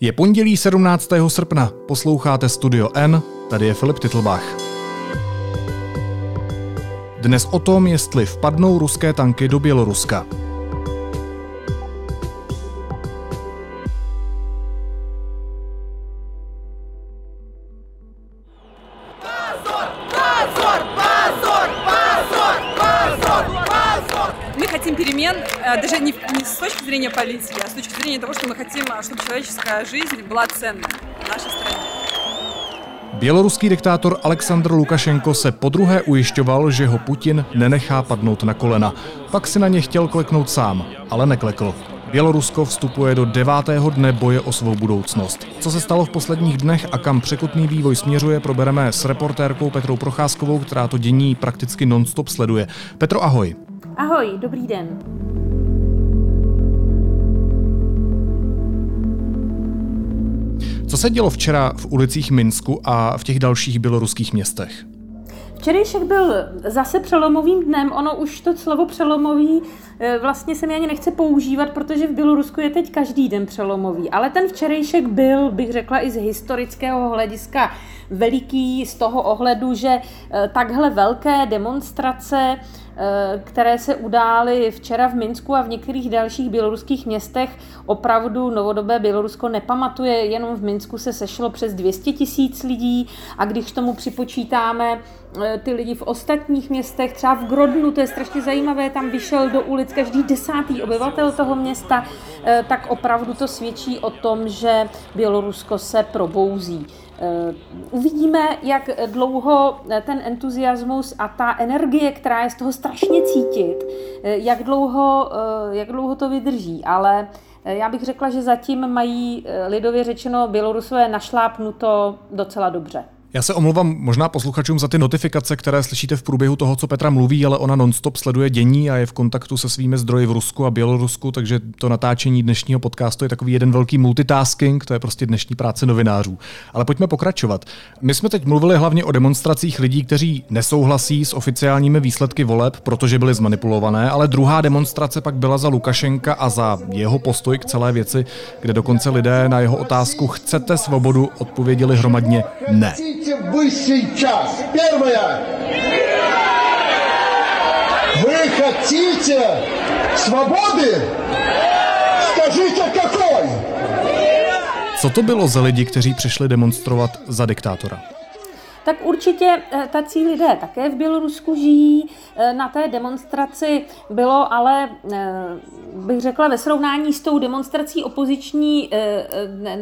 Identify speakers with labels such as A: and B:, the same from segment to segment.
A: Je pondělí 17. srpna, posloucháte Studio N, tady je Filip Titlbach. Dnes o tom, jestli vpadnou ruské tanky do Běloruska.
B: зрения политики, а с точки зрения того, что мы хотим, чтобы человеческая жизнь была ценной в нашей стране.
A: Běloruský diktátor Aleksandr Lukašenko se podruhé ujišťoval, že ho Putin nenechá padnout na kolena. Pak si na ně chtěl kleknout sám, ale neklekl. Bělorusko vstupuje do devátého dne boje o svou budoucnost. Co se stalo v posledních dnech a kam překotný vývoj směřuje, probereme s reportérkou Petrou Procházkovou, která to dění prakticky nonstop sleduje. Petro, ahoj.
C: Ahoj, dobrý den.
A: Co se dělo včera v ulicích Minsku a v těch dalších běloruských městech?
C: Včerejšek byl zase přelomovým dnem, ono už to slovo přelomový vlastně se mi ani nechce používat, protože v Bělorusku je teď každý den přelomový, ale ten včerejšek byl, bych řekla, i z historického hlediska veliký z toho ohledu, že eh, takhle velké demonstrace Eh, které se udály včera v Minsku a v některých dalších běloruských městech, opravdu novodobé Bělorusko nepamatuje. Jenom v Minsku se sešlo přes 200 tisíc lidí a když tomu připočítáme eh, ty lidi v ostatních městech, třeba v Grodnu, to je strašně zajímavé, tam vyšel do ulic každý desátý obyvatel toho města, eh, tak opravdu to svědčí o tom, že Bělorusko se probouzí. Eh, uvidíme, jak dlouho ten entuziasmus a ta energie, která je z toho strašně cítit, eh, jak dlouho, eh, jak dlouho to vydrží. Ale já bych řekla, že zatím mají lidově řečeno Bělorusové našlápnuto docela dobře.
A: Já se omlouvám možná posluchačům za ty notifikace, které slyšíte v průběhu toho, co Petra mluví, ale ona nonstop sleduje dění a je v kontaktu se svými zdroji v Rusku a Bělorusku, takže to natáčení dnešního podcastu je takový jeden velký multitasking, to je prostě dnešní práce novinářů. Ale pojďme pokračovat. My jsme teď mluvili hlavně o demonstracích lidí, kteří nesouhlasí s oficiálními výsledky voleb, protože byly zmanipulované, ale druhá demonstrace pak byla za Lukašenka a za jeho postoj k celé věci, kde dokonce lidé na jeho otázku chcete svobodu odpověděli hromadně ne
D: хотите вы сейчас? Первое. Вы хотите свободы? Скажите, какой?
A: Co to bylo za lidi, kteří přišli demonstrovat za diktátora?
C: Tak určitě eh, tací lidé také v Bělorusku žijí. Eh, na té demonstraci bylo ale, eh, bych řekla, ve srovnání s tou demonstrací opoziční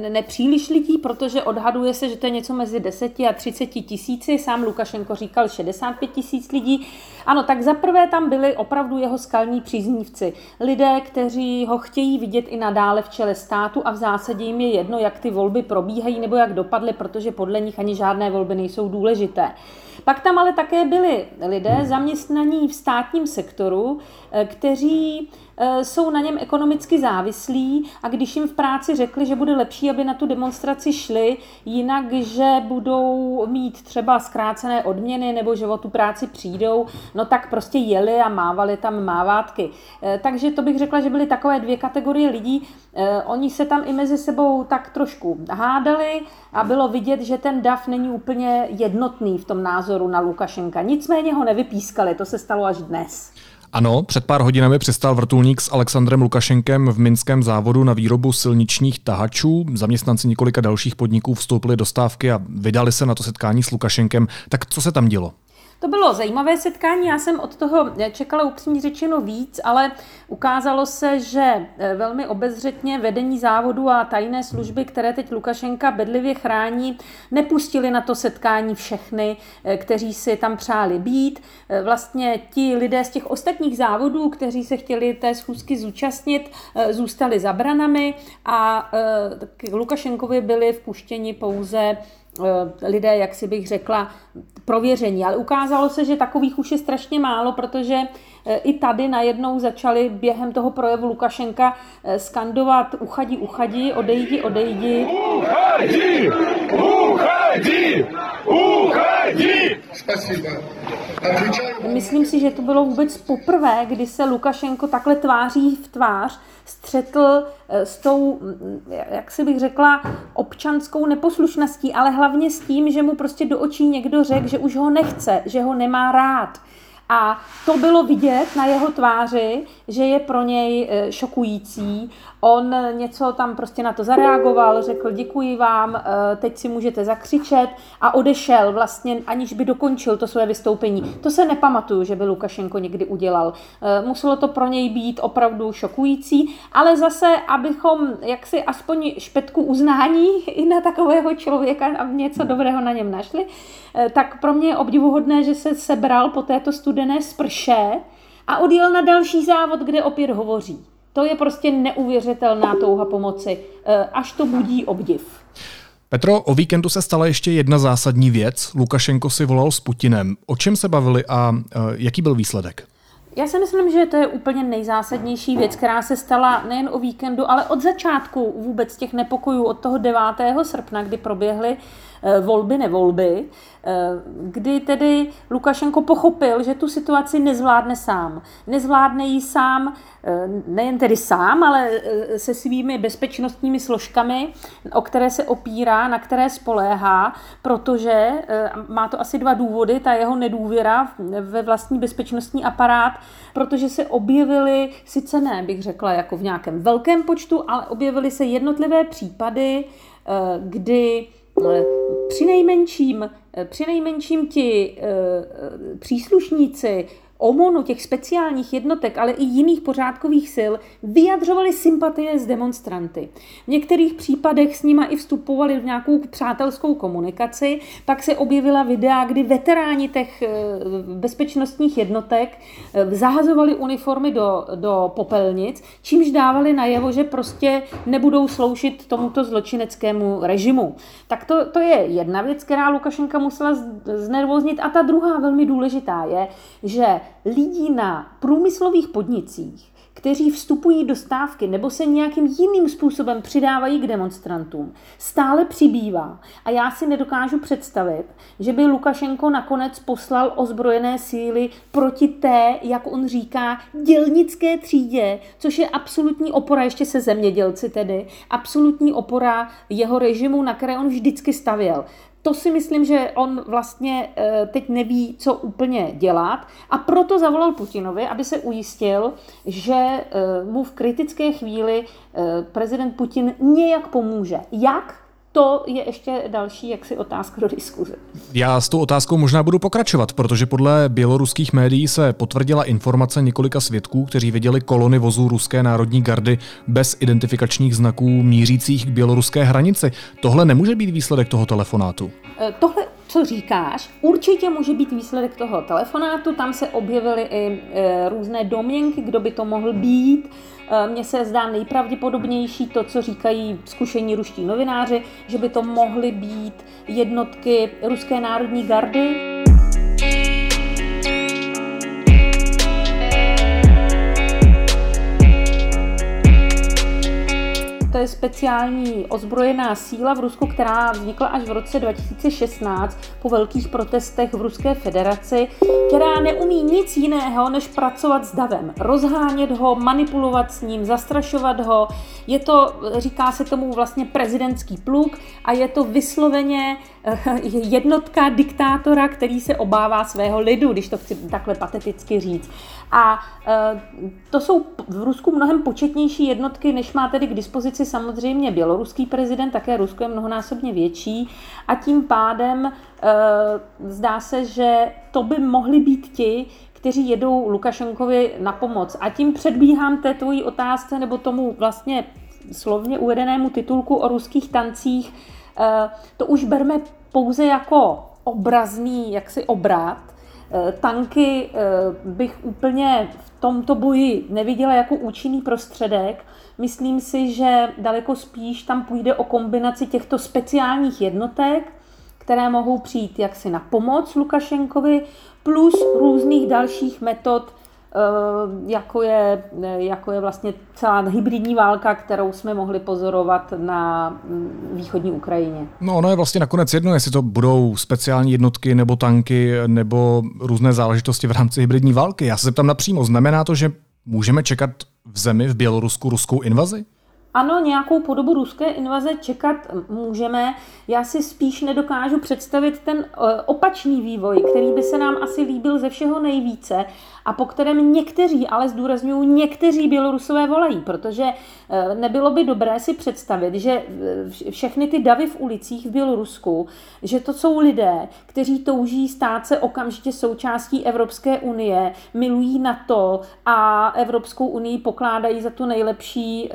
C: nepříliš lidí, protože odhaduje se, že to je něco mezi 10 a 30 tisíci. Sám Lukašenko říkal 65 tisíc lidí. Ano, tak zaprvé tam byli opravdu jeho skalní příznívci. Lidé, kteří ho chtějí vidět i nadále v čele státu a v zásadě jim je jedno, jak ty volby probíhají nebo jak dopadly, protože podle nich ani žádné volby nejsou důležité. Pak tam ale také byli lidé zaměstnaní v státním sektoru, eh, kteří eh, jsou na něm ekonomicky závislí a když jim v práci řekli, že bude lepší, aby na tu demonstraci šli, jinak, že budou mít třeba zkrácené odměny nebo že o tu práci přijdou, no tak prostě jeli a mávali tam mávátky. Eh, takže to bych řekla, že byly takové dvě kategorie lidí. Oni se tam i mezi sebou tak trošku hádali a bylo vidět, že ten DAF není úplně jednotný v tom názoru na Lukašenka. Nicméně ho nevypískali, to se stalo až dnes.
A: Ano, před pár hodinami přistal vrtulník s Alexandrem Lukašenkem v minském závodu na výrobu silničních tahačů. Zaměstnanci několika dalších podniků vstoupili do stávky a vydali se na to setkání s Lukašenkem. Tak co se tam dělo?
C: To bylo zajímavé setkání, já jsem od toho čekala upřímně řečeno víc, ale ukázalo se, že eh, velmi obezřetně vedení závodu a tajné služby, které teď Lukašenka bedlivě chrání, nepustili na to setkání všechny, eh, kteří si tam přáli být. Eh, vlastně ti lidé z těch ostatních závodů, kteří se chtěli té schůzky zúčastnit, zůstali za branami a Lukašenkovi byli vpuštěni pouze Eh, lidé, jak si bych řekla, prověření. Ale ukázalo se, že takových už je strašně málo, protože eh, i tady najednou začali během toho projevu Lukašenka eh, skandovat uchadi, uchadi, odejdi, odejdi. Uchadi! Uchadi! Uchadi! Myslím si, že to bylo vůbec poprvé, kdy se Lukašenko takhle tváří v tvář střetl eh, s tou, mm, jak si bych řekla, občanskou neposlušností, ale hlavně s tím, že mu prostě do očí někdo řekl, že už ho nechce, že ho nemá rád. A to bylo vidět na jeho tváři, že je pro něj eh, šokující. On něco tam prostě na to zareagoval, řekl děkuji vám, eh, teď si můžete zakřičet a odešel vlastně, aniž by dokončil to své vystoupení. To se nepamatuju, že by Lukašenko někdy udělal. Eh, muselo to pro něj být opravdu šokující, ale zase, abychom jaksi aspoň špetku uznání i na takového člověka a něco dobrého na něm našli, tak pro mě je obdivuhodné, že se sebral po této studené sprše a odjel na další závod, kde opět hovoří. To je prostě neuvěřitelná touha pomoci, eh, až to budí obdiv.
A: Petro, o víkendu se stala ještě jedna zásadní věc. Lukašenko si volal s Putinem. O čem se bavili a eh, jaký byl výsledek?
C: Já si myslím, že to je úplně nejzásadnější věc, která se stala nejen o víkendu, ale od začátku vůbec těch nepokojů, od toho 9. srpna, kdy proběhly volby, nevolby, eh, kdy tedy Lukašenko pochopil, že tu situaci nezvládne sám. Nezvládne ji sám, eh, nejen tedy sám, ale se svými bezpečnostními složkami, o které se opírá, na které spoléhá, protože má to asi dva důvody, ta jeho nedůvěra ve vlastní bezpečnostní aparát, protože se objevily, sice ne, bych řekla, jako v nějakém velkém počtu, ale objevily se jednotlivé případy, kdy při nejmenším, při nejmenším ti eh, příslušníci OMONu, těch speciálních jednotek, ale i jiných pořádkových sil, vyjadřovali sympatie s demonstranty. V některých případech s nima i vstupovali v nějakou přátelskou komunikaci, pak se objevila videa, kdy veteráni těch eh, bezpečnostních jednotek eh, zahazovali uniformy do, do popelnic, čímž dávali najevo, že prostě nebudou sloužit tomuto zločineckému režimu. Tak to, to je jedna věc, která Lukašenka musela znervoznit. A ta druhá velmi důležitá je, že lidí na průmyslových podnicích, kteří vstupují do stávky nebo se nějakým jiným způsobem přidávají k demonstrantům, stále přibývá. A já si nedokážu představit, že by Lukašenko nakonec poslal ozbrojené síly proti té, jak on říká, dělnické třídě, což je absolutní opora ještě se zemědělci tedy, absolutní opora jeho režimu, na které on vždycky stavěl to si myslím, že on vlastně eh, teď neví, co úplně dělat a proto zavolal Putinovi, aby se ujistil, že eh, mu v kritické chvíli eh, prezident Putin nějak pomůže. Jak? To je ještě další jaksi otázka do diskuze.
A: Já s tou otázkou možná budu pokračovat, protože podle běloruských médií se potvrdila informace několika svědků, kteří viděli kolony vozů ruské národní gardy bez identifikačních znaků mířících k běloruské hranici. Tohle nemůže být výsledek toho telefonátu.
C: E, tohle co říkáš, určitě může být výsledek toho telefonátu. Tam se objevily i e, různé domněnky, kdo by to mohl být. E, mně se zdá nejpravděpodobnější to, co říkají zkušení ruští novináři, že by to mohly být jednotky Ruské národní gardy. To je speciální ozbrojená síla v Rusku, která vznikla až v roce 2016 po velkých protestech v Ruské federaci, která neumí nic jiného, než pracovat s davem, rozhánět ho, manipulovat s ním, zastrašovat ho. Je to, říká se tomu vlastně prezidentský pluk a je to vysloveně eh, jednotka diktátora, který se obává svého lidu, když to chci takhle pateticky říct. A e, to jsou v Rusku mnohem početnější jednotky, než má tedy k dispozici samozřejmě běloruský prezident, také Rusko je mnohonásobně větší a tím pádem e, zdá se, že to by mohli být ti, kteří jedou Lukašenkovi na pomoc. A tím předbíhám té tvojí otázce nebo tomu vlastně slovně uvedenému titulku o ruských tancích. E, to už berme pouze jako obrazný jaksi obrat, tanky eh, bych úplně v tomto boji neviděla jako účinný prostředek. Myslím si, že daleko spíš tam půjde o kombinaci těchto speciálních jednotek, které mohou přijít jaksi na pomoc Lukašenkovi, plus různých dalších metod jako je, jako je vlastně celá hybridní válka, kterou jsme mohli pozorovat na mm, východní Ukrajině.
A: No ono je vlastně nakonec jedno, jestli to budou speciální jednotky nebo tanky nebo různé záležitosti v rámci hybridní války. Já se zeptám napřímo, znamená to, že můžeme čekat v zemi v Bělorusku ruskou invazi?
C: Ano, nějakou podobu ruské invaze čekat můžeme. Já si spíš nedokážu představit ten eh, opačný vývoj, který by se nám asi líbil ze všeho nejvíce a po kterém někteří, ale zdůraznuju, někteří Bělorusové volají, protože eh, nebylo by dobré si představit, že eh, všechny ty davy v ulicích v Bělorusku, že to jsou lidé, kteří touží stát se okamžitě součástí Evropské unie, milují NATO a Evropskou unii pokládají za tu nejlepší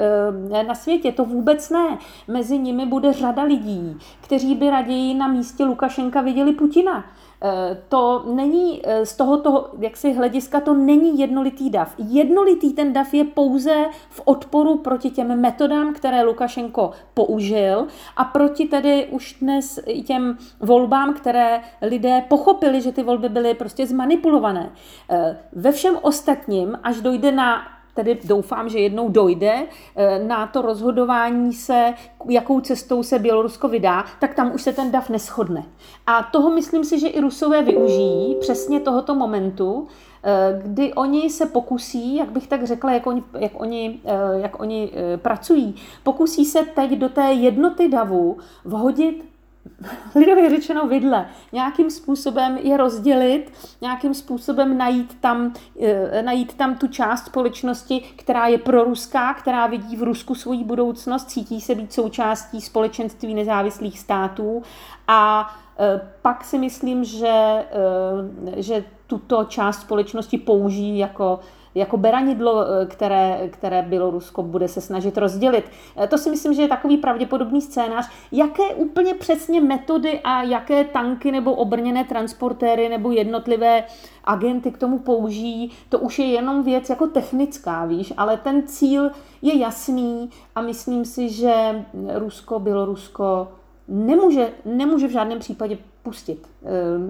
C: na světě. To vůbec ne. Mezi nimi bude řada lidí, kteří by raději na místě Lukašenka viděli Putina. Eh, to není eh, z tohoto jaksi hlediska to není jednolitý dav. Jednolitý ten dav je pouze v odporu proti těm metodám, které Lukašenko použil a proti tedy už dnes těm volbám, které lidé pochopili, že ty volby byly prostě zmanipulované. Eh, ve všem ostatním, až dojde na tedy doufám, že jednou dojde eh, na to rozhodování se, jakou cestou se Bělorusko vydá, tak tam už se ten DAF neschodne. A toho myslím si, že i Rusové využijí přesně tohoto momentu, eh, kdy oni se pokusí, jak bych tak řekla, jak oni, jak oni, eh, jak oni pracují, pokusí se teď do té jednoty davu vhodit lidově řečeno vidle, nějakým způsobem je rozdělit, nějakým způsobem najít tam, eh, najít tam tu část společnosti, která je proruská, která vidí v Rusku svoji budoucnost, cítí se být součástí společenství nezávislých států. A eh, pak si myslím, že, eh, že tuto část společnosti použijí jako jako beranidlo, eh, které, které Bělorusko bude se snažit rozdělit. Eh, to si myslím, že je takový pravděpodobný scénář. Jaké úplně přesně metody a jaké tanky nebo obrněné transportéry nebo jednotlivé agenty k tomu použijí, to už je jenom věc jako technická, víš, ale ten cíl je jasný a myslím si, že Rusko, Bělorusko nemůže, nemůže v žádném případě pustit. Eh,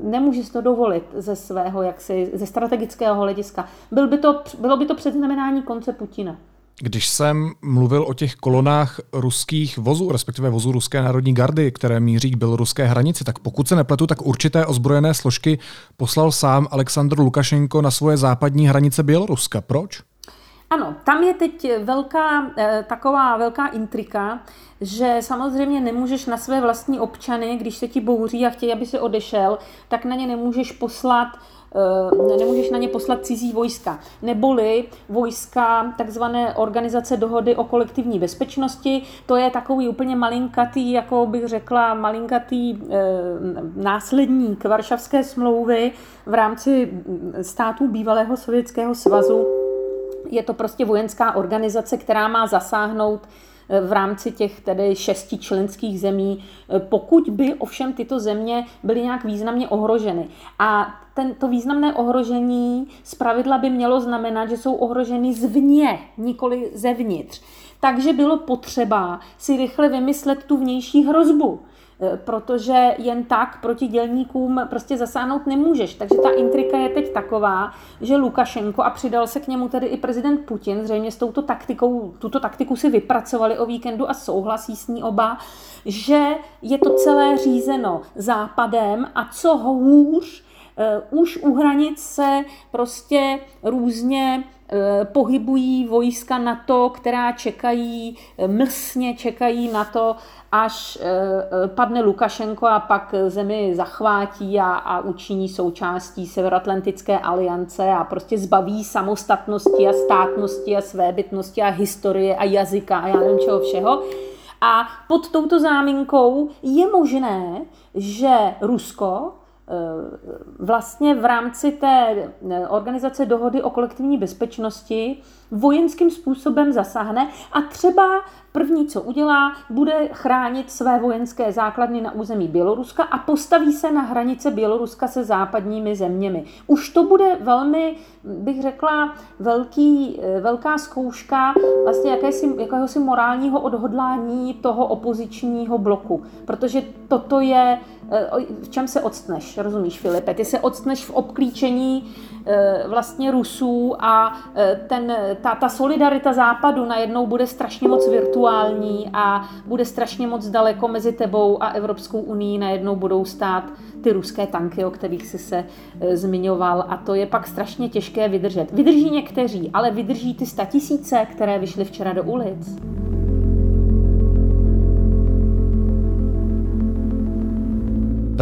C: nemůže si to dovolit ze svého, jaksi, ze strategického hlediska. Byl by to, bylo by to předznamenání konce Putina.
A: Když jsem mluvil o těch kolonách ruských vozů, respektive vozů ruské národní gardy, které míří k běloruské hranici, tak pokud se nepletu, tak určité ozbrojené složky poslal sám Aleksandr Lukašenko na svoje západní hranice Běloruska. Proč?
C: Ano, tam je teď velká, eh, taková velká intrika, že samozřejmě nemůžeš na své vlastní občany, když se ti bouří a chtějí, aby si odešel, tak na ně nemůžeš poslat eh, nemůžeš na ně poslat cizí vojska. Neboli vojska takzvané organizace dohody o kolektivní bezpečnosti, to je takový úplně malinkatý, jako bych řekla, malinkatý e, následník Varšavské smlouvy v rámci států bývalého Sovětského svazu. Je to prostě vojenská organizace, která má zasáhnout v rámci těch tedy šesti členských zemí, pokud by ovšem tyto země byly nějak významně ohroženy. A tento významné ohrožení pravidla by mělo znamenat, že jsou ohroženy zvně, nikoli zevnitř. Takže bylo potřeba si rychle vymyslet tu vnější hrozbu. Eh, protože jen tak proti dělníkům prostě zasáhnout nemůžeš. Takže ta intrika je teď taková, že Lukašenko a přidal se k němu tedy i prezident Putin, zřejmě s touto taktikou, tuto taktiku si vypracovali o víkendu a souhlasí s ní oba, že je to celé řízeno západem a co hůř, už u hranic se prostě různě Eh, pohybují vojska NATO, která čekají, eh, mlsně čekají na to, až eh, padne Lukašenko a pak zemi zachvátí a, a učiní součástí Severoatlantické aliance a prostě zbaví samostatnosti a státnosti a svébytnosti a historie a jazyka a já nevím čeho všeho. A pod touto záminkou je možné, že Rusko Eh, vlastně v rámci té eh, organizace dohody o kolektivní bezpečnosti vojenským způsobem zasáhne a třeba první, co udělá, bude chránit své vojenské základny na území Běloruska a postaví se na hranice Běloruska se západními zeměmi. Už to bude velmi, bych řekla, velký, velká zkouška vlastně jakési, jakéhosi morálního odhodlání toho opozičního bloku, protože toto je v čem se odstneš, rozumíš, Filipe? Ty se odstneš v obklíčení e, vlastně Rusů a e, ten, ta, ta solidarita západu najednou bude strašně moc virtuální a bude strašně moc daleko mezi tebou a Evropskou unii najednou budou stát ty ruské tanky, o kterých jsi se zmiňoval a to je pak strašně těžké vydržet. Vydrží někteří, ale vydrží ty statisíce, které vyšly včera do ulic.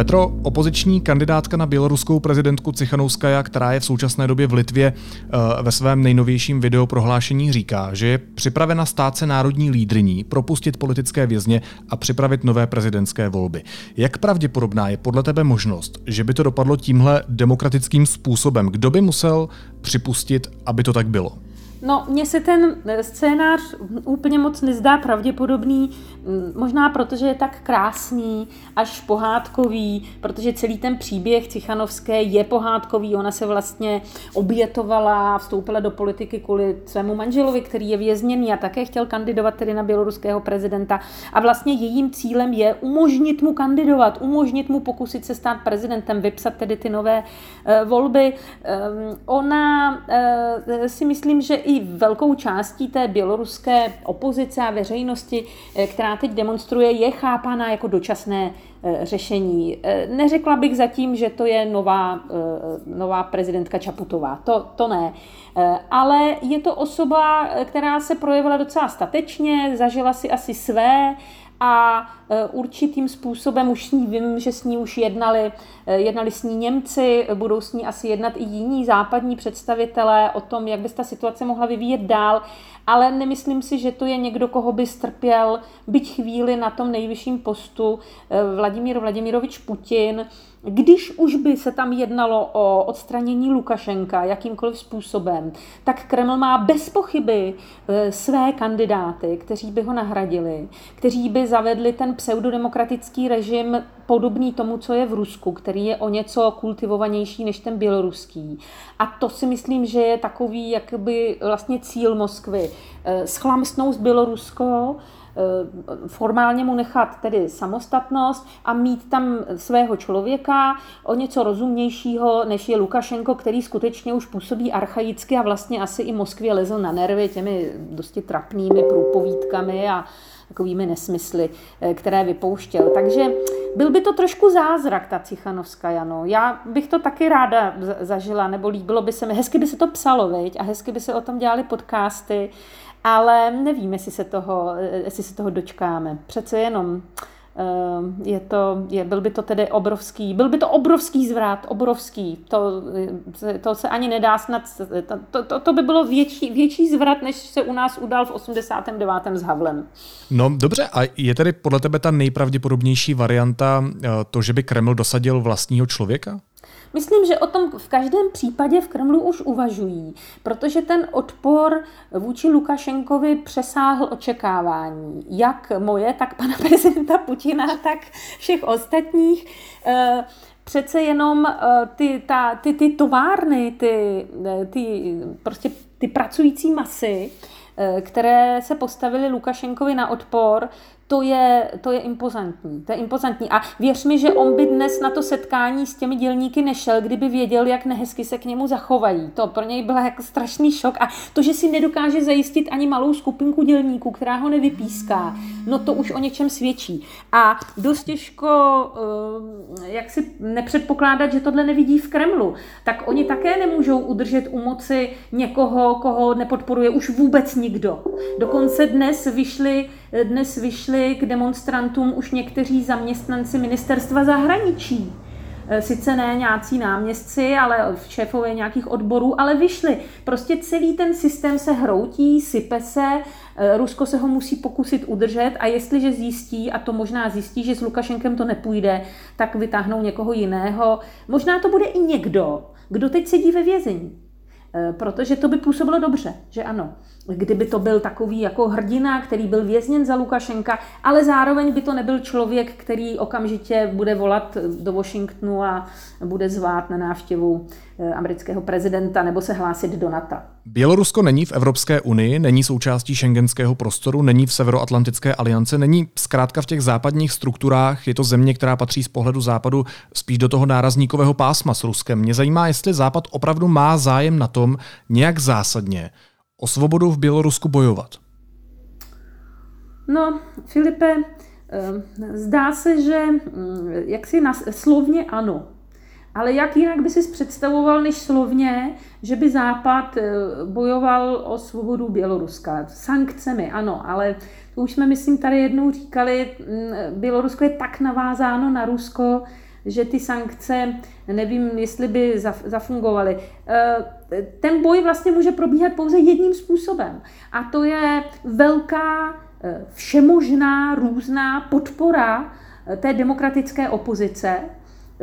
A: Petro, opoziční kandidátka na běloruskou prezidentku Cichanouskaja, která je v současné době v Litvě, eh, ve svém nejnovějším videoprohlášení říká, že je připravena stát se národní lídriní, propustit politické vězně a připravit nové prezidentské volby. Jak pravděpodobná je podle tebe možnost, že by to dopadlo tímhle demokratickým způsobem? Kdo by musel připustit, aby to tak bylo?
C: No, mně se ten eh, scénář úplně moc nezdá pravděpodobný, mm, možná protože je tak krásný, až pohádkový, protože celý ten příběh Cichanovské je pohádkový, ona se vlastně obětovala, vstoupila do politiky kvůli svému manželovi, který je vězněný a také chtěl kandidovat tedy na běloruského prezidenta a vlastně jejím cílem je umožnit mu kandidovat, umožnit mu pokusit se stát prezidentem, vypsat tedy ty nové uh, volby. Um, ona uh, si myslím, že i velkou částí té běloruské opozice a veřejnosti, eh, která teď demonstruje, je chápána jako dočasné eh, řešení. Eh, neřekla bych zatím, že to je nová, nová prezidentka Čaputová. To, to ne. Ale je to osoba, která se projevila docela statečně, zažila si asi své, a e, určitým způsobem už s ní vím, že s ní už jednali, e, jednali s ní Němci, budou s ní asi jednat i jiní západní představitelé o tom, jak by se ta situace mohla vyvíjet dál, ale nemyslím si, že to je někdo, koho by strpěl byť chvíli na tom nejvyšším postu e, Vladimír Vladimirovič Putin, když už by se tam jednalo o odstranění Lukašenka jakýmkoliv způsobem, tak Kreml má bez pochyby e, své kandidáty, kteří by ho nahradili, kteří by zavedli ten pseudodemokratický režim podobný tomu, co je v Rusku, který je o něco kultivovanější než ten běloruský. A to si myslím, že je takový jakoby vlastně cíl Moskvy. E, schlamstnout Bělorusko, Eh, formálně mu nechat tedy samostatnost a mít tam svého člověka, o něco rozumnějšího, než je Lukašenko, který skutečně už působí archaicky a vlastně asi i Moskvě lezl na nervy těmi dosti trapnými průpovídkami a takovými nesmysly, eh, které vypouštěl. Takže byl by to trošku zázrak, ta Cichanovská, Jano. Já bych to taky ráda zažila, nebo líbilo by se mi, hezky by se to psalo, viď? a hezky by se o tom dělali podcasty ale nevím, jestli se toho, jestli se toho dočkáme. Přece jenom eh, je to, je, byl by to tedy obrovský, byl by to obrovský zvrat, obrovský. To, to se ani nedá snad, to, to, to by bylo větší, větší zvrat, než se u nás udal v 89. s Havlem.
A: No dobře, a je tedy podle tebe ta nejpravděpodobnější varianta eh, to, že by Kreml dosadil vlastního člověka?
C: Myslím, že o tom v každém případě v Kremlu už uvažují, protože ten odpor vůči Lukašenkovi přesáhl očekávání. Jak moje, tak pana prezidenta Putina, tak všech ostatních. Eh, přece jenom eh, ty, ta, ty, ty továrny, ty, eh, ty, prostě ty pracující masy, které se postavili Lukašenkovi na odpor, to je, to je impozantní. To je impozantní. A věř mi, že on by dnes na to setkání s těmi dělníky nešel, kdyby věděl, jak nehezky se k němu zachovají. To pro něj byl jako strašný šok. A to, že si nedokáže zajistit ani malou skupinku dělníků, která ho nevypíská, no to už o něčem svědčí. A dost těžko, eh, jak si nepředpokládat, že tohle nevidí v Kremlu, tak oni také nemůžou udržet u moci někoho, koho nepodporuje už vůbec nikdo. Dokonce dnes vyšly dnes vyšli k demonstrantům už někteří zaměstnanci ministerstva zahraničí. E, sice ne nějací náměstci, ale šéfové nějakých odborů, ale vyšli. Prostě celý ten systém se hroutí, sype se, e, Rusko se ho musí pokusit udržet a jestliže zjistí, a to možná zjistí, že s Lukašenkem to nepůjde, tak vytáhnou někoho jiného. Možná to bude i někdo, kdo teď sedí ve vězení. Protože to by působilo dobře, že ano. Kdyby to byl takový jako hrdina, který byl vězněn za Lukašenka, ale zároveň by to nebyl člověk, který okamžitě bude volat do Washingtonu a bude zvát na návštěvu eh, amerického prezidenta nebo se hlásit do NATO.
A: Bělorusko není v Evropské unii, není součástí šengenského prostoru, není v Severoatlantické aliance, není zkrátka v těch západních strukturách, je to země, která patří z pohledu západu spíš do toho nárazníkového pásma s Ruskem. Mě zajímá, jestli Západ opravdu má zájem na tom nějak zásadně o svobodu v Bělorusku bojovat?
C: No, Filipe, eh, zdá se, že mm, jak si slovně ano, ale jak jinak by si představoval než slovně, že by Západ eh, bojoval o svobodu Běloruska? Sankcemi, ano, ale to už jsme, myslím, tady jednou říkali, mm, Bělorusko je tak navázáno na Rusko, že ty sankce, nevím, jestli by zafungovaly. Eh, ten boj vlastně může probíhat pouze jedním způsobem. A to je velká, eh, všemožná, různá podpora té demokratické opozice,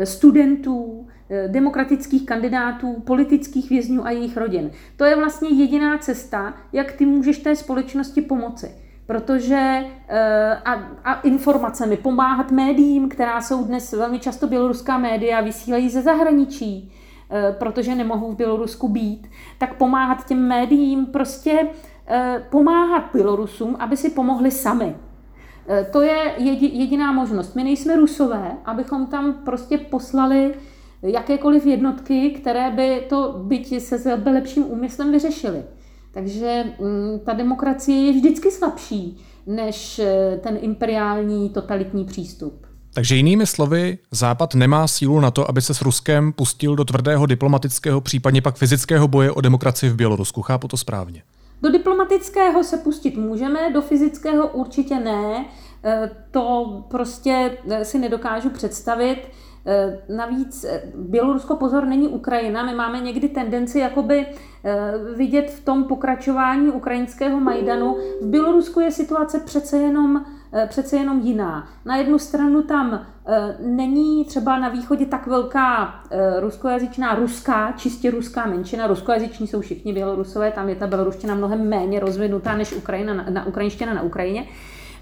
C: studentů, demokratických kandidátů, politických vězňů a jejich rodin. To je vlastně jediná cesta, jak ty můžeš té společnosti pomoci protože eh, a, a informacemi, pomáhat médiím, která jsou dnes velmi často běloruská média, vysílají ze zahraničí, eh, protože nemohou v Bělorusku být, tak pomáhat těm médiím, prostě eh, pomáhat Bělorusům, aby si pomohli sami. To je jediná možnost. My nejsme rusové, abychom tam prostě poslali jakékoliv jednotky, které by to byť se lepším úmyslem vyřešily. Takže mm, ta demokracie je vždycky slabší než eh, ten imperiální totalitní přístup.
A: Takže jinými slovy, Západ nemá sílu na to, aby se s Ruskem pustil do tvrdého diplomatického, případně pak fyzického boje o demokracii v Bělorusku. Chápu to správně.
C: Do diplomatického se pustit můžeme, do fyzického určitě ne. Eh, to prostě eh, si nedokážu představit. Eh, navíc Bělorusko, pozor, není Ukrajina. My máme někdy tendenci jakoby vidět v tom pokračování ukrajinského Majdanu. V Bělorusku je situace přece jenom, přece jenom jiná. Na jednu stranu tam není třeba na východě tak velká ruskojazyčná, ruská, čistě ruská menšina. Ruskojazyční jsou všichni Bělorusové, tam je ta běloruština mnohem méně rozvinutá než Ukrajina, na, na ukrajinština na Ukrajině.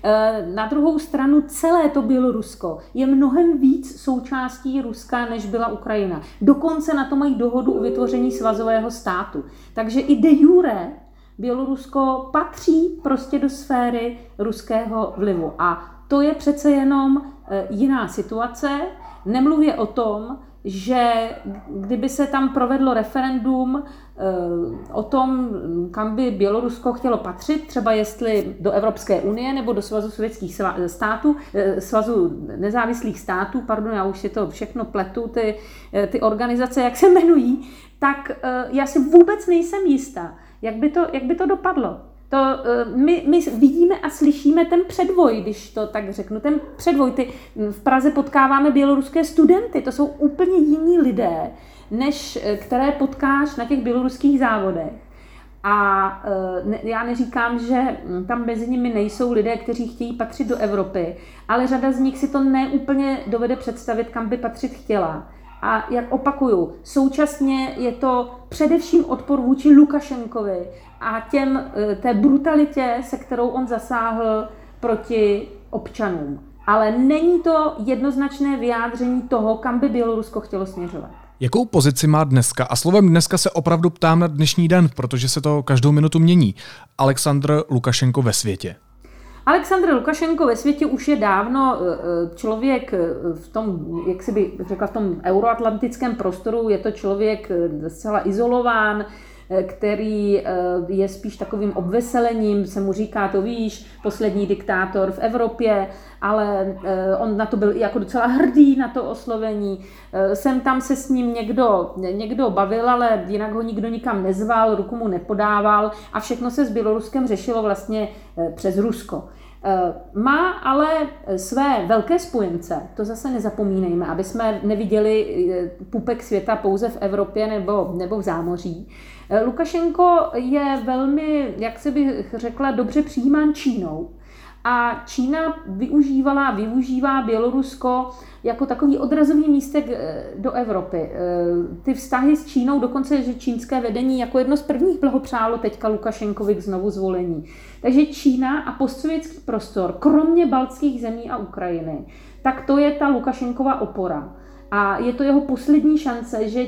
C: Eh, na druhou stranu celé to Bělorusko je mnohem víc součástí Ruska, než byla Ukrajina. Dokonce na to mají dohodu o vytvoření svazového státu. Takže i de jure Bělorusko patří prostě do sféry ruského vlivu. A to je přece jenom eh, jiná situace. Nemluvě o tom, že kdyby se tam provedlo referendum eh, o tom, kam by Bělorusko chtělo patřit, třeba jestli do Evropské unie nebo do Svazu sovětských států, eh, Svazu nezávislých států, pardon, já už si to všechno pletu, ty, ty organizace, jak se jmenují, tak já si vůbec nejsem jistá, jak by to, jak by to dopadlo. To, eh, my, my vidíme a slyšíme ten předvoj, když to tak řeknu, ten předvoj. Ty v Praze potkáváme běloruské studenty, to jsou úplně jiní lidé, než eh, které potkáš na těch běloruských závodech. A eh, ne, já neříkám, že hm, tam mezi nimi nejsou lidé, kteří chtějí patřit do Evropy, ale řada z nich si to neúplně dovede představit, kam by patřit chtěla. A jak opakuju, současně je to především odpor vůči Lukašenkovi a těm, e, té brutalitě, se kterou on zasáhl proti občanům. Ale není to jednoznačné vyjádření toho, kam by Bělorusko chtělo směřovat.
A: Jakou pozici má dneska? A slovem dneska se opravdu ptám na dnešní den, protože se to každou minutu mění. Aleksandr Lukašenko ve světě.
C: Aleksandr Lukašenko ve světě už je dávno e, e, člověk v tom, jak si by řekla, v tom euroatlantickém prostoru, je to člověk zcela izolován, Eh, který eh, je spíš takovým obveselením, se mu říká, to víš, poslední diktátor v Evropě, ale eh, on na to byl i jako docela hrdý, na to oslovení. Sem tam se s ním někdo, někdo bavil, ale jinak ho nikdo nikam nezval, ruku mu nepodával a všechno se s Běloruskem řešilo vlastně přes Rusko. Má ale své velké spojence, to zase nezapomínejme, aby jsme neviděli pupek světa pouze v Evropě nebo, nebo v zámoří. Eh, Lukašenko je velmi, jak se bych řekla, dobře přijímán Čínou. A Čína využívala, využívá Bělorusko jako takový odrazový místek eh, do Evropy. Eh, ty vztahy s Čínou, dokonce, že čínské vedení jako jedno z prvních blahopřálo teďka Lukašenkovi k znovu zvolení. Takže Čína a postsovětský prostor, kromě baltských zemí a Ukrajiny, tak to je ta Lukašenkova opora. A je to jeho poslední šance, že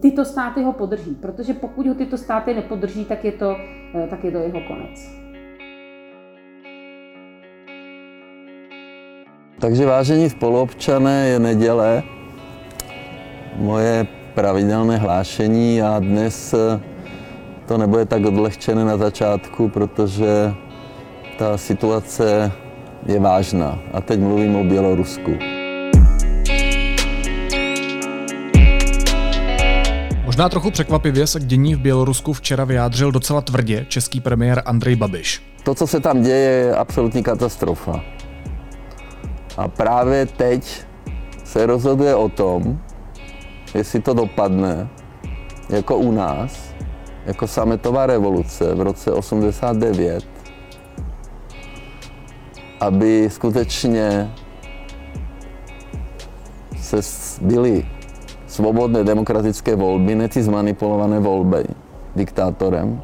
C: tyto státy ho podrží, protože pokud ho tyto státy nepodrží, tak je to, eh, tak je to jeho konec.
E: Takže vážení spoluobčané, je neděle, moje pravidelné hlášení a dnes eh, to nebude tak odlehčené na začátku, protože ta situace je vážná. A teď mluvím o Bělorusku.
A: Možná trochu překvapivě se k dění v Bělorusku včera vyjádřil docela tvrdě český premiér Andrej Babiš.
E: To, co se tam děje, je absolutní katastrofa. A právě teď se rozhoduje o tom, jestli to dopadne jako u nás, jako sametová revoluce v roce 89, aby skutečně se byly svobodné demokratické volby, ne ty zmanipulované volby diktátorem,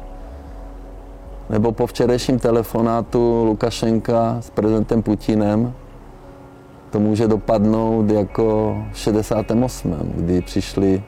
E: nebo po včerejším telefonátu Lukašenka s prezidentem Putinem to může dopadnout jako v 68., kdy přišly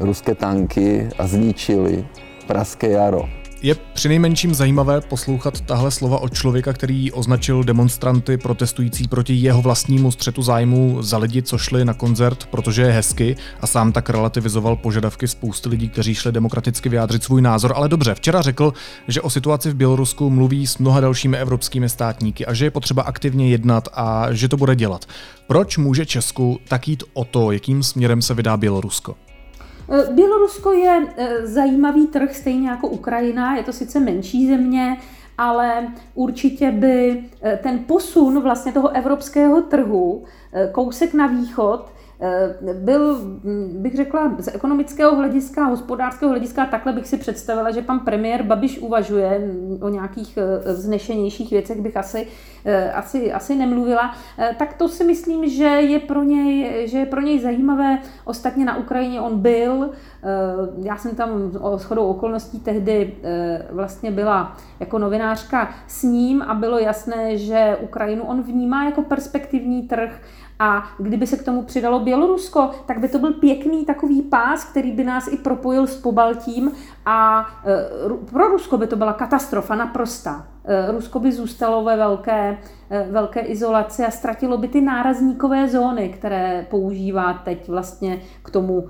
E: ruské tanky a zničili Pražské jaro.
A: Je přinejmenším zajímavé poslouchat tahle slova od člověka, který označil demonstranty protestující proti jeho vlastnímu střetu zájmu za lidi, co šli na koncert, protože je hezky a sám tak relativizoval požadavky spousty lidí, kteří šli demokraticky vyjádřit svůj názor. Ale dobře, včera řekl, že o situaci v Bělorusku mluví s mnoha dalšími evropskými státníky a že je potřeba aktivně jednat a že to bude dělat. Proč může Česku tak jít o to, jakým směrem se vydá Bělorusko?
C: Eh, Bělorusko je eh, zajímavý trh, stejně jako Ukrajina, je to sice menší země, ale určitě by eh, ten posun vlastně toho evropského trhu kousek na východ byl, hm, bych řekla, z ekonomického hlediska, hospodářského hlediska, takhle bych si představila, že pan premiér Babiš uvažuje o nějakých eh, vznešenějších věcech, bych asi, eh, asi, asi nemluvila, tak to si myslím, že je pro něj, že je pro něj zajímavé. Ostatně na Ukrajině on byl, já jsem tam shodou okolností tehdy vlastně byla jako novinářka s ním a bylo jasné, že Ukrajinu on vnímá jako perspektivní trh a kdyby se k tomu přidalo Bělorusko, tak by to byl pěkný takový pás, který by nás i propojil s Pobaltím a e, pro Rusko by to byla katastrofa naprosta. E, Rusko by zůstalo ve velké, e, velké izolaci a ztratilo by ty nárazníkové zóny, které používá teď vlastně k tomu,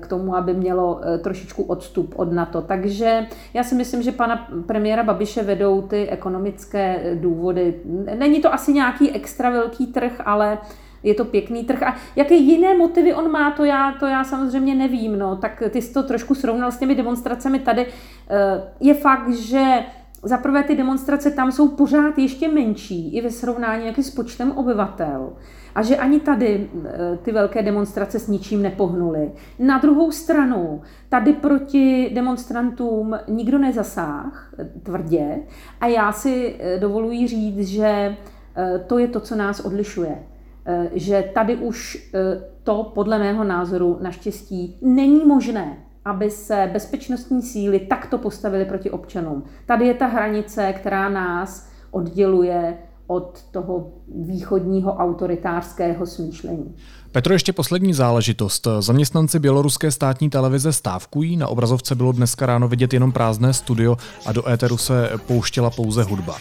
C: k tomu, aby mělo trošičku odstup od NATO. Takže já si myslím, že pana premiéra Babiše vedou ty ekonomické důvody. Není to asi nějaký extra velký trh, ale je to pěkný trh. A jaké jiné motivy on má, to já, to já samozřejmě nevím. No. Tak ty jsi to trošku srovnal s těmi demonstracemi tady. Eh, je fakt, že za prvé ty demonstrace tam jsou pořád ještě menší, i ve srovnání jaký s počtem obyvatel. A že ani tady eh, ty velké demonstrace s ničím nepohnuly. Na druhou stranu, tady proti demonstrantům nikdo nezasáh eh, tvrdě a já si dovoluji říct, že to je to, co nás odlišuje. Eh, že tady už eh, to podle mého názoru naštěstí není možné, aby se bezpečnostní síly takto postavily proti občanům. Tady je ta hranice, která nás odděluje od toho východního autoritářského smýšlení.
A: Petro, ještě poslední záležitost. Zaměstnanci běloruské státní televize stávkují, na obrazovce bylo dneska ráno vidět jenom prázdné studio a do éteru se pouštěla pouze hudba.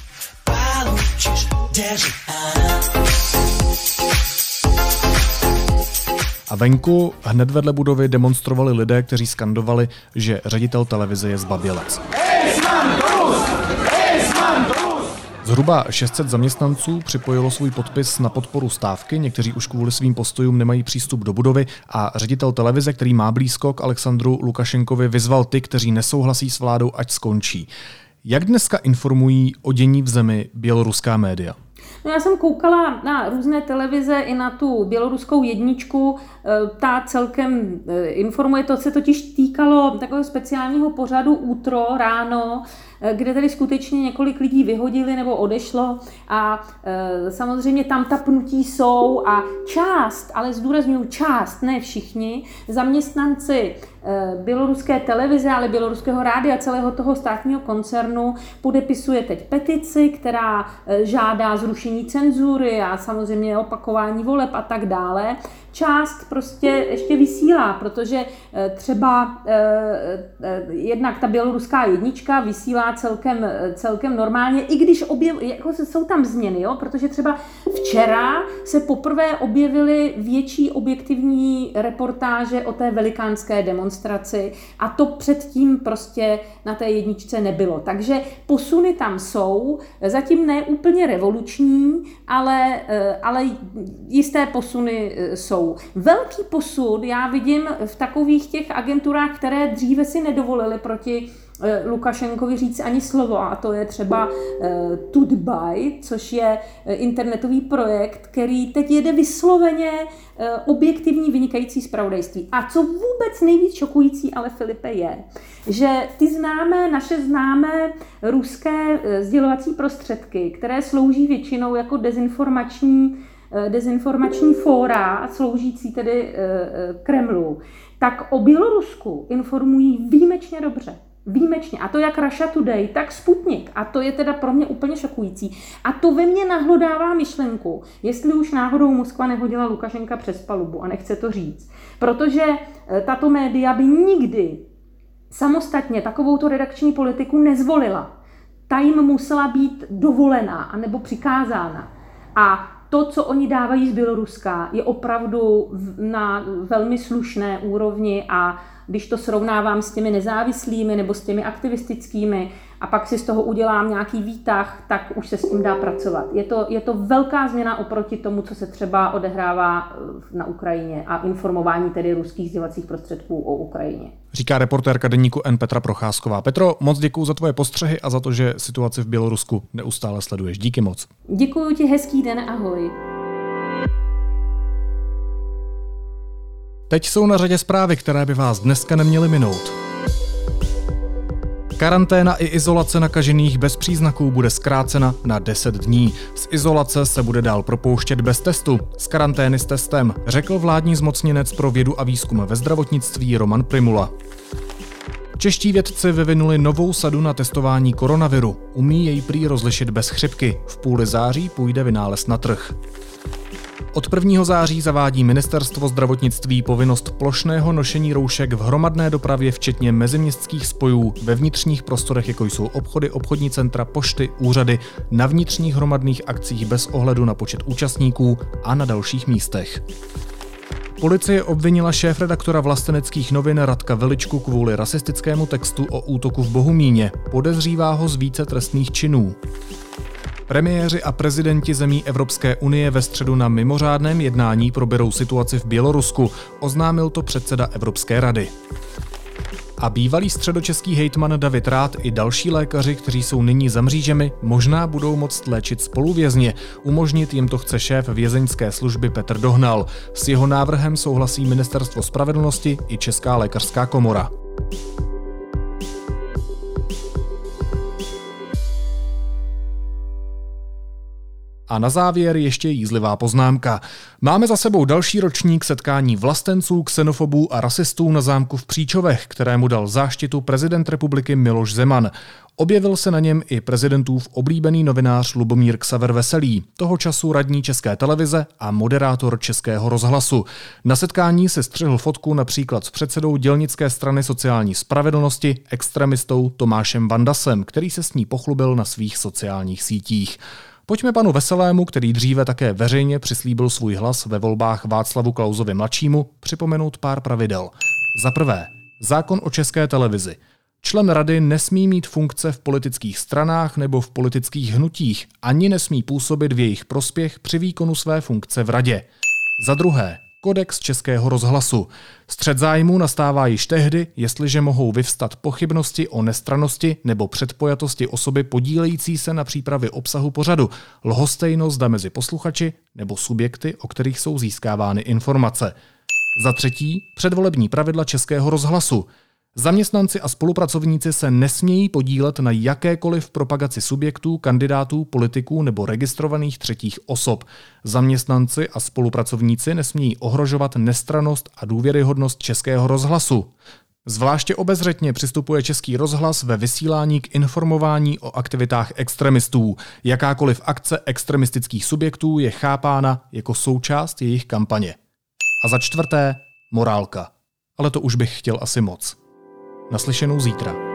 A: A venku hned vedle budovy demonstrovali lidé, kteří skandovali, že ředitel televize je zbabělec. Zhruba 600 zaměstnanců připojilo svůj podpis na podporu stávky, někteří už kvůli svým postojům nemají přístup do budovy a ředitel televize, který má blízko k Alexandru Lukašenkovi, vyzval ty, kteří nesouhlasí s vládou, ať skončí. Jak dneska informují o dění v zemi běloruská média?
C: No já jsem koukala na různé televize i na tu běloruskou jedničku. E, ta celkem e, informuje, to se totiž týkalo takového speciálního pořadu útro, ráno, kde tedy skutečně několik lidí vyhodili nebo odešlo a samozřejmě tam ta pnutí jsou a část, ale zdůraznuju část, ne všichni, zaměstnanci běloruské televize, ale běloruského rádia, celého toho státního koncernu podepisuje teď petici, která eh, žádá zrušení cenzury a samozřejmě opakování voleb a tak dále část prostě ještě vysílá, protože eh, třeba eh, eh, jednak ta běloruská jednička vysílá celkem, celkem normálně, i když objev, jako jsou tam změny, jo? protože třeba včera se poprvé objevily větší objektivní reportáže o té velikánské demonstraci a to předtím prostě na té jedničce nebylo. Takže posuny tam jsou, zatím ne úplně revoluční, ale, ale jisté posuny jsou. Velký posud já vidím v takových těch agenturách, které dříve si nedovolili proti eh, Lukašenkovi říct ani slovo a to je třeba uh, Tudbaj, což je eh, internetový projekt, který teď jede vysloveně objektivní vynikající zpravodajství. A co vůbec nejvíc šokující ale Filipe je, že ty známé, naše známé ruské sdělovací prostředky, které slouží většinou jako dezinformační Eh, dezinformační fóra sloužící tedy eh, eh, Kremlu, tak o Bělorusku informují výjimečně dobře. Výjimečně. A to jak Russia Today, tak Sputnik. A to je teda pro mě úplně šokující. A to ve mně nahlodává myšlenku, jestli už náhodou Moskva nehodila Lukašenka přes palubu a nechce to říct. Protože tato média by nikdy samostatně takovouto redakční politiku nezvolila. Ta jim musela být dovolená anebo přikázána. A to, co oni dávají z Běloruska, je opravdu na velmi slušné úrovni a když to srovnávám s těmi nezávislými nebo s těmi aktivistickými a pak si z toho udělám nějaký výtah, tak už se s tím dá pracovat. Je to, je to velká změna oproti tomu, co se třeba odehrává eh, na Ukrajině a informování tedy ruských sdělovacích prostředků o Ukrajině.
A: Říká reportérka deníku N Petra Procházková. Petro, moc děkuji za tvoje postřehy a za to, že situaci v Bělorusku neustále sleduješ. Díky moc.
C: Děkuji ti, hezký den, ahoj.
A: Teď jsou na řadě zprávy, které by vás dneska neměly minout. Karanténa i izolace nakažených bez příznaků bude zkrácena na 10 dní. Z izolace se bude dál propouštět bez testu. Z karantény s testem, řekl vládní zmocněnec pro vědu a výzkum ve zdravotnictví Roman Primula. Čeští vědci vyvinuli novou sadu na testování koronaviru. Umí jej prý rozlišit bez chřipky. V půli září půjde vynález na trh. Od 1. září zavádí ministerstvo zdravotnictví povinnost plošného nošení roušek v hromadné dopravě, včetně meziměstských spojů, ve vnitřních prostorech, jako jsou obchody, obchodní centra, pošty, úřady, na vnitřních hromadných akcích bez ohledu na počet účastníků a na dalších místech. Policie obvinila šéf-redaktora vlasteneckých novin Radka Veličku kvůli rasistickému textu o útoku v Bohumíně. Podezřívá ho z více trestných činů. Premiéři a prezidenti zemí Evropské unie ve středu na mimořádném jednání proberou situaci v Bělorusku, oznámil to předseda Evropské rady. A bývalý středočeský hejtman David Rád i další lékaři, kteří jsou nyní za mřížemi, možná budou moct léčit spoluvězně. Umožnit jim to chce šéf vězeňské služby Petr Dohnal. S jeho návrhem souhlasí Ministerstvo spravedlnosti i Česká lékařská komora. A na závěr ještě jízlivá poznámka. Máme za sebou další ročník setkání vlastenců, xenofobů a rasistů na zámku v Příčovech, kterému dal záštitu prezident republiky Miloš Zeman. Objevil se na něm i prezidentův oblíbený novinář Lubomír Ksaver Veselý, toho času radní České televize a moderátor Českého rozhlasu. Na setkání se střihl fotku například s předsedou dělnické strany sociální spravedlnosti, extremistou Tomášem Vandasem, který se s ní pochlubil na svých sociálních sítích. Pojďme panu Veselému, který dříve také veřejně přislíbil svůj hlas ve volbách Václavu Klauzovi mladšímu, připomenout pár pravidel. Za prvé, zákon o české televizi. Člen rady nesmí mít funkce v politických stranách nebo v politických hnutích, ani nesmí působit v jejich prospěch při výkonu své funkce v radě. Za druhé, Kodex Českého rozhlasu. Střed zájmu nastává již tehdy, jestliže mohou vyvstat pochybnosti o nestranosti nebo předpojatosti osoby podílející se na přípravě obsahu pořadu, lhostejnost zda mezi posluchači nebo subjekty, o kterých jsou získávány informace. Za třetí, předvolební pravidla Českého rozhlasu. Zaměstnanci a spolupracovníci se nesmějí podílet na jakékoliv propagaci subjektů, kandidátů, politiků nebo registrovaných třetích osob. Zaměstnanci a spolupracovníci nesmějí ohrožovat nestranost a důvěryhodnost českého rozhlasu. Zvláště obezřetně přistupuje Český rozhlas ve vysílání k informování o aktivitách extremistů. Jakákoliv akce extremistických subjektů je chápána jako součást jejich kampaně. A za čtvrté, morálka. Ale to už bych chtěl asi moc. Naslyšenou zítra.